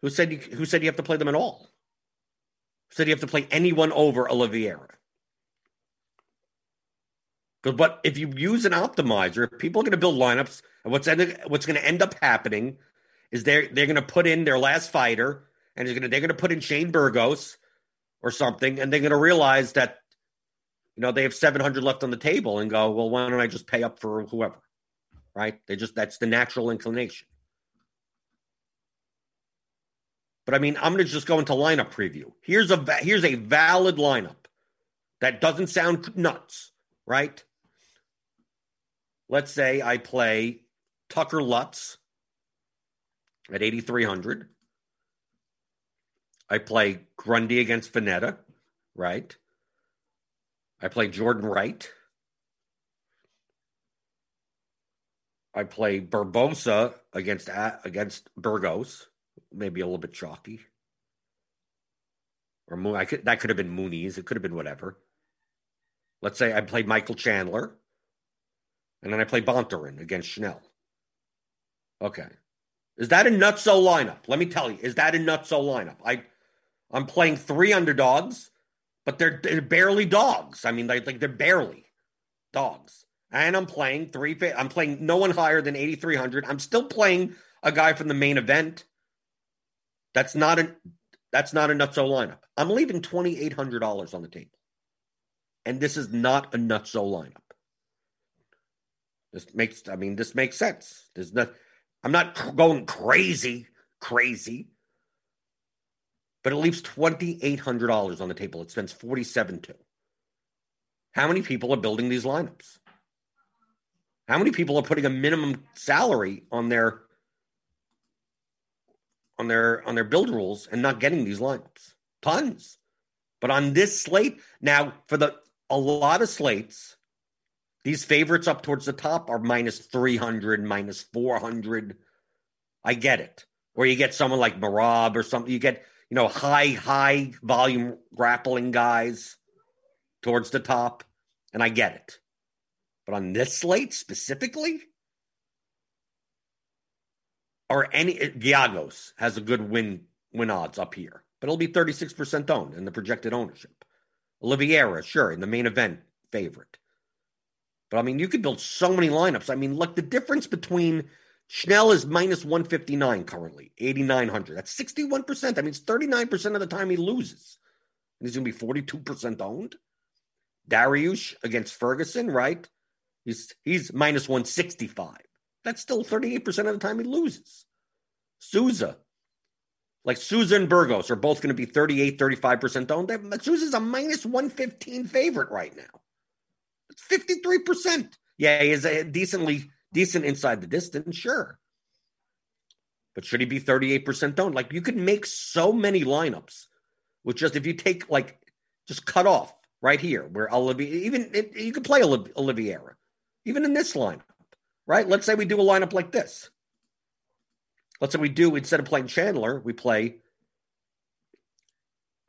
Who said you, who said you have to play them at all? Who said you have to play anyone over Oliveira? But if you use an optimizer, if people are going to build lineups, and what's end, what's going to end up happening is they're they're going to put in their last fighter, and they're going to they're going to put in Shane Burgos or something, and they're going to realize that you know, they have 700 left on the table and go, well, why don't I just pay up for whoever? Right? They just, that's the natural inclination. But I mean, I'm going to just go into lineup preview. Here's a here's a valid lineup that doesn't sound nuts, right? Let's say I play Tucker Lutz at 8,300. I play Grundy against Vannata, right? I play Jordan Wright. I play Barboza against against Burgos, maybe a little bit chalky. Or Moon, I could, that could have been Muniz's. It could have been whatever. Let's say I play Michael Chandler, and then I play Bontorin against Schnell. Okay, is that a nutso lineup? Let me tell you, is that a nutso lineup? I I'm playing three underdogs, but they're, they're barely dogs. I mean, they, like they're barely dogs. And I'm playing three. I'm playing no one higher than 8,300. I'm still playing a guy from the main event. That's not a that's not a nutso lineup. I'm leaving twenty eight hundred dollars on the table, and this is not a nutso lineup. This makes. I mean, this makes sense. There's not. I'm not going crazy, crazy but it leaves $2,800 on the table. It spends 47 2. How many people are building these lineups? How many people are putting a minimum salary on their on their on their build rules and not getting these lineups? Tons. But on this slate, now for the a lot of slates, these favorites up towards the top are minus 300, minus 400. I get it. Or you get someone like Merab or something. You get you know, high, high volume grappling guys towards the top, and I get it. But on this slate specifically, or any Giagos has a good win win odds up here, but it'll be 36% owned in the projected ownership. Oliveira, sure, in the main event favorite. But I mean, you could build so many lineups. I mean, look, the difference between Schnell is minus 159 currently, 8,900. That's 61%. That means 39% of the time he loses. And he's going to be 42% owned. Dariush against Ferguson, right? He's he's minus 165. That's still 38% of the time he loses. Souza, like Souza and Burgos are both going to be 38, 35% owned. Souza's a minus 115 favorite right now. It's 53%. Yeah, he is a decently decent inside the distance, sure. But should he be 38% owned? Like you could make so many lineups with just if you take like just cut off right here where Olivia even it, you could play Oliveira even in this lineup, right? Let's say we do a lineup like this. Let's say we do instead of playing Chandler, we play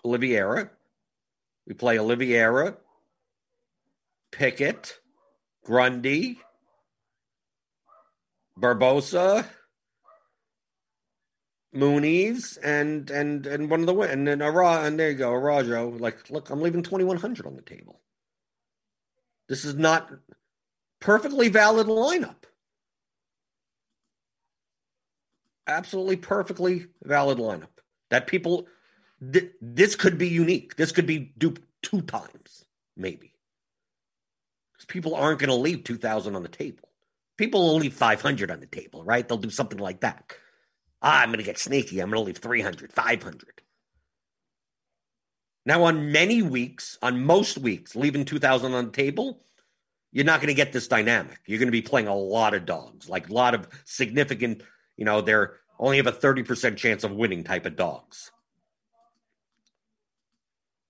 Oliveira. We play Oliveira, Pickett, Grundy, Barboza, Muniz, and and and one of the and then Ara and there you go, Araujo. Like, look, I'm leaving 2100 on the table. This is not perfectly valid lineup. Absolutely perfectly valid lineup. That people th- this could be unique. This could be duped two times, maybe. People aren't going to leave 2000 on the table. People will leave 500 on the table, right? They'll do something like that. Ah, I'm going to get sneaky. I'm going to leave 300, 500. Now, on many weeks, on most weeks, leaving 2,000 on the table, you're not going to get this dynamic. You're going to be playing a lot of dogs, like a lot of significant, you know, they're only have a 30% chance of winning type of dogs.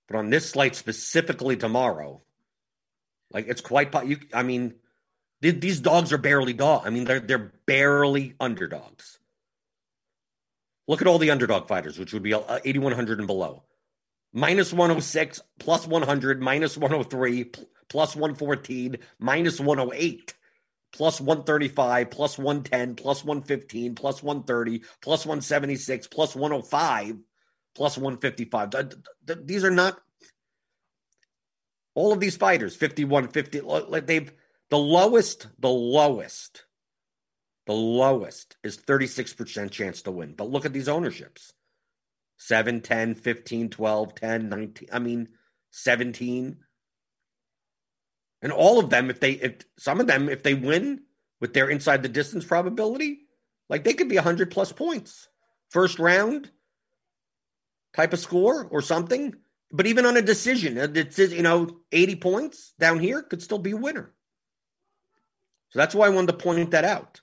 But on this slate specifically tomorrow, like it's quite, you, I mean, these dogs are barely dog. I mean, they're they're barely underdogs. Look at all the underdog fighters, which would be uh, 8100 and below. Minus 106, plus 100, minus 103, plus 114, minus 108, plus 135, plus 110, plus 115, plus 130, plus 176, plus 105, plus 155. These are not all of these fighters, 51, 50, like they've the lowest, the lowest, the lowest is 36% chance to win. But look at these ownerships 7, 10, 15, 12, 10, 19. I mean, 17. And all of them, if they, if some of them, if they win with their inside the distance probability, like they could be 100 plus points. First round type of score or something. But even on a decision, a decision, you know, 80 points down here could still be a winner. So that's why I wanted to point that out.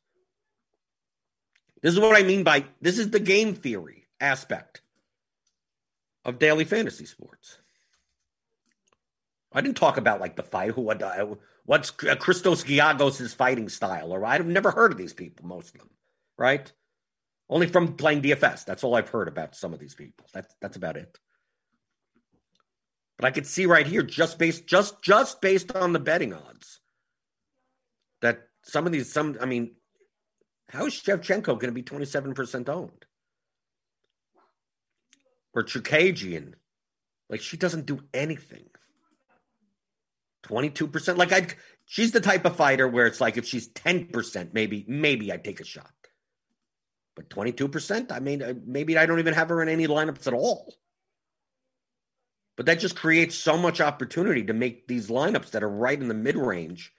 This is what I mean by this is the game theory aspect of daily fantasy sports. I didn't talk about like the fight, who what, uh, what's Christos Giagos' fighting style, or I've never heard of these people, most of them, right? Only from playing DFS. That's all I've heard about some of these people. That's that's about it. But I could see right here, just based just just based on the betting odds, that some of these some I mean, how is Shevchenko going to be twenty seven percent owned? Or Chookagian, like she doesn't do anything. 22%. Like I she's the type of fighter where it's like if she's 10%, maybe maybe I'd take a shot. But 22%, I mean uh, maybe I don't even have her in any lineups at all. But that just creates so much opportunity to make these lineups that are right in the mid-range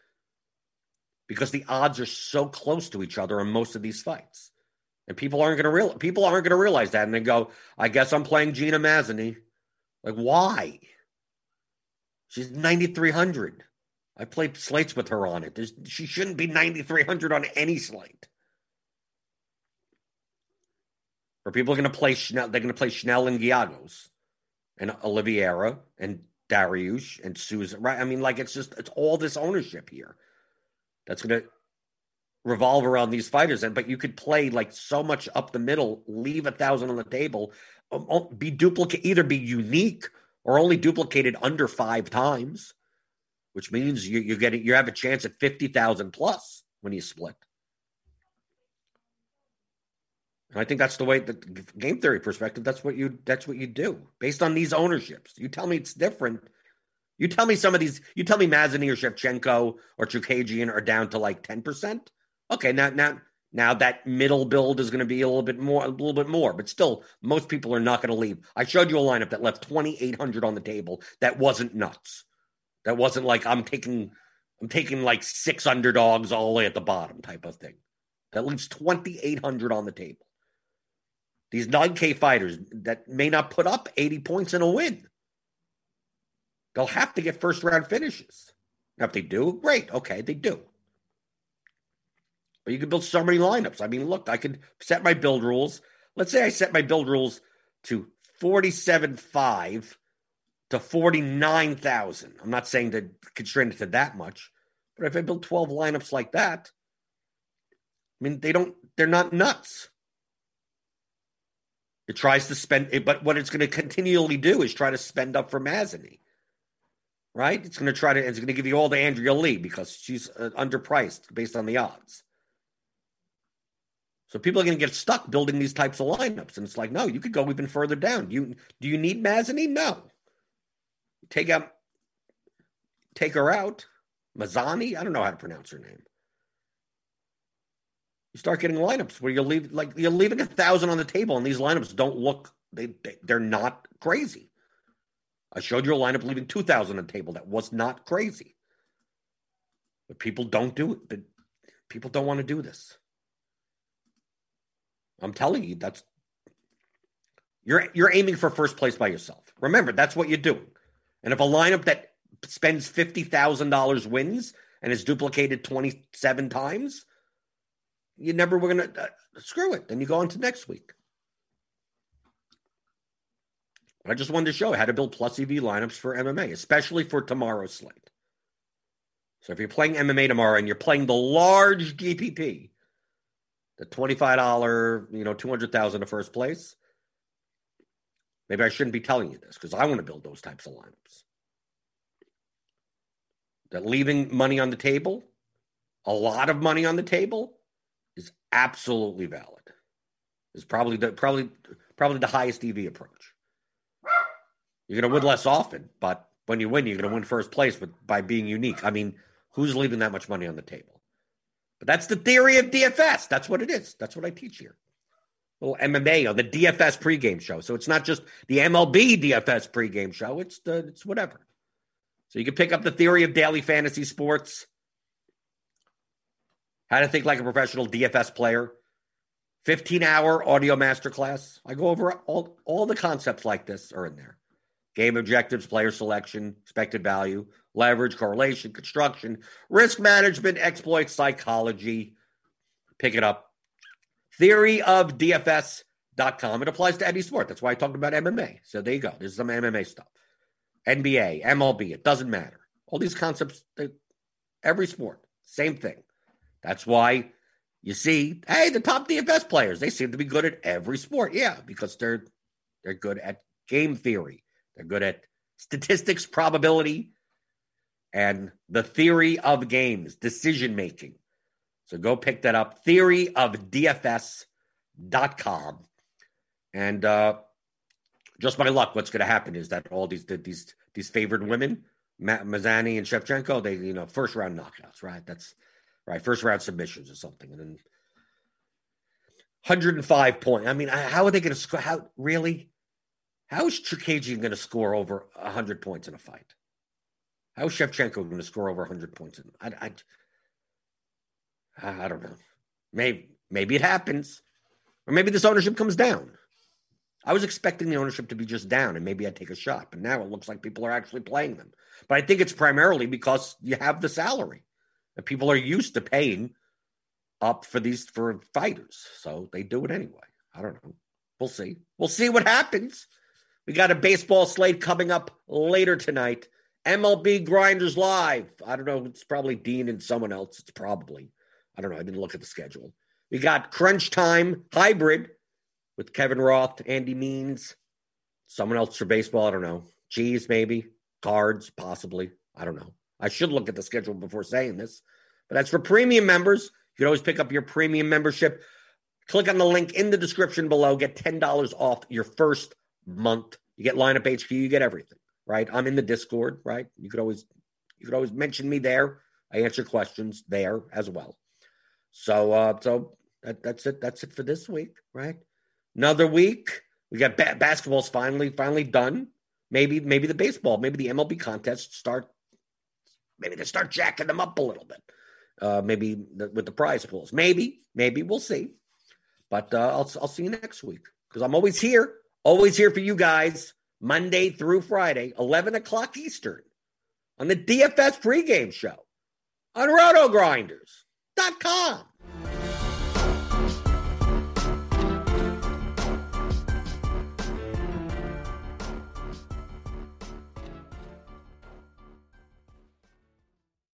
because the odds are so close to each other in most of these fights. And people aren't going to real people aren't going to realize that and they go, "I guess I'm playing Gina Mazany." Like why? She's 9,300. I played slates with her on it. There's, she shouldn't be 9,300 on any slate. Are people going to play? They're going to play Schnell and Giagos and Oliveira and Dariush and Souza, right? I mean, like it's just, it's all this ownership here that's going to revolve around these fighters. And, but you could play like so much up the middle, leave a thousand on the table, um, um, be duplicate, either be unique or only duplicated under five times, which means you, you get it, you have a chance at fifty thousand plus when you split. And I think that's the way the game theory perspective. That's what you that's what you do based on these ownerships. You tell me it's different. You tell me some of these. You tell me Mazany or Shevchenko or Chookagian are down to like ten percent. Okay, now now now that middle build is going to be a little bit more, a little bit more, but still, most people are not going to leave. I showed you a lineup that left 2,800 on the table. That wasn't nuts. That wasn't like I'm taking, I'm taking like six underdogs all the way at the bottom type of thing. That leaves 2,800 on the table. These 9K fighters that may not put up 80 points in a win. They'll have to get first round finishes. Now, if they do, great. Okay, they do. But you can build so many lineups. I mean, look, I could set my build rules. Let's say I set my build rules to 47.5 to 49,000. I'm not saying to constrain it to that much, but if I build 12 lineups like that, I mean, they don't, they're not nuts. It tries to spend, but what it's going to continually do is try to spend up for Mazany, right? It's going to try to, it's going to give you all the Andrea Lee because she's uh, underpriced based on the odds. So people are going to get stuck building these types of lineups, and it's like, no, you could go even further down. You do you need Mazany? No. Take out, take her out. Mazany, I don't know how to pronounce her name. You start getting lineups where you'll leave like you're leaving a thousand on the table, and these lineups don't look they, they they're not crazy. I showed you a lineup leaving two thousand on the table that was not crazy, but people don't do it. But people don't want to do this. I'm telling you, that's you're you're aiming for first place by yourself. Remember, that's what you're doing. And if a lineup that spends fifty thousand dollars wins and is duplicated twenty seven times, you never were gonna uh, screw it. Then you go on to next week. I just wanted to show how to build plus EV lineups for MMA, especially for tomorrow's slate. So if you're playing MMA tomorrow and you're playing the large GPP, the $25, you know, 200,000 to first place. Maybe I shouldn't be telling you this because I want to build those types of lineups. That leaving money on the table, a lot of money on the table, absolutely valid. Is probably the probably probably the highest EV approach. You're to win less often, but when you win, you're to win first place with, by being unique. I mean, who's leaving that much money on the table? But that's the theory of DFS. That's what it is. That's what I teach here. Little MMA on the DFS pregame show. So it's not just the MLB DFS pregame show. It's the it's whatever. So you can pick up the theory of daily fantasy sports, how to think like a professional DFS player, 15 hour audio masterclass. I go over all, all the concepts like this are in there game objectives, player selection, expected value, leverage, correlation, construction, risk management, exploit psychology. Pick it up. Theory of DFS.com. It applies to any sport. That's why I talked about MMA. So there you go. There's some MMA stuff. NBA, MLB, it doesn't matter. All these concepts, every sport, same thing. That's why you see, hey, the top DFS players, they seem to be good at every sport. Yeah, because they're they're good at game theory. They're good at statistics, probability, and the theory of games, decision making. So go pick that up. Theory of. And uh, just by luck, what's going to happen is that all these these these favored women, Mazany and Shevchenko, they you know first round knockouts, right? That's right, first round submissions or something, and then 105 point. I mean, how are they going to score? How really? How is Chookagian going to score over 100 points in a fight? How is Shevchenko going to score over 100 points? In, I, I, I don't know. Maybe maybe it happens, or maybe this ownership comes down. I was expecting the ownership to be just down and maybe I'd take a shot, but now it looks like people are actually playing them. But I think it's primarily because you have the salary. People are used to paying up for these for fighters. So they do it anyway. I don't know. We'll see. We'll see what happens. We got a baseball slate coming up later tonight. MLB Grinders Live. I don't know. It's probably Dean and someone else. It's probably. I don't know. I didn't look at the schedule. We got Crunch Time Hybrid with Kevin Roth, Andy Means, someone else for baseball. I don't know. Cheese, maybe. Cards, possibly. I don't know. I should look at the schedule before saying this. But that's for premium members. You can always pick up your premium membership. Click on the link in the description below. Get $10 off your first month. You get lineup HQ, you get everything, right? I'm in the Discord, right? You could always you could always mention me there. I answer questions there as well. So uh so that, that's it. That's it for this week, right? Another week. We got ba- basketball's finally finally done. Maybe maybe the baseball, maybe the MLB contest start. Maybe they start jacking them up a little bit. Uh, maybe the, with the prize pools. Maybe maybe we'll see. But uh, I'll I'll see you next week because I'm always here, always here for you guys. Monday through Friday, 11 o'clock Eastern, on the DFS pregame show on RotoGrinders.com.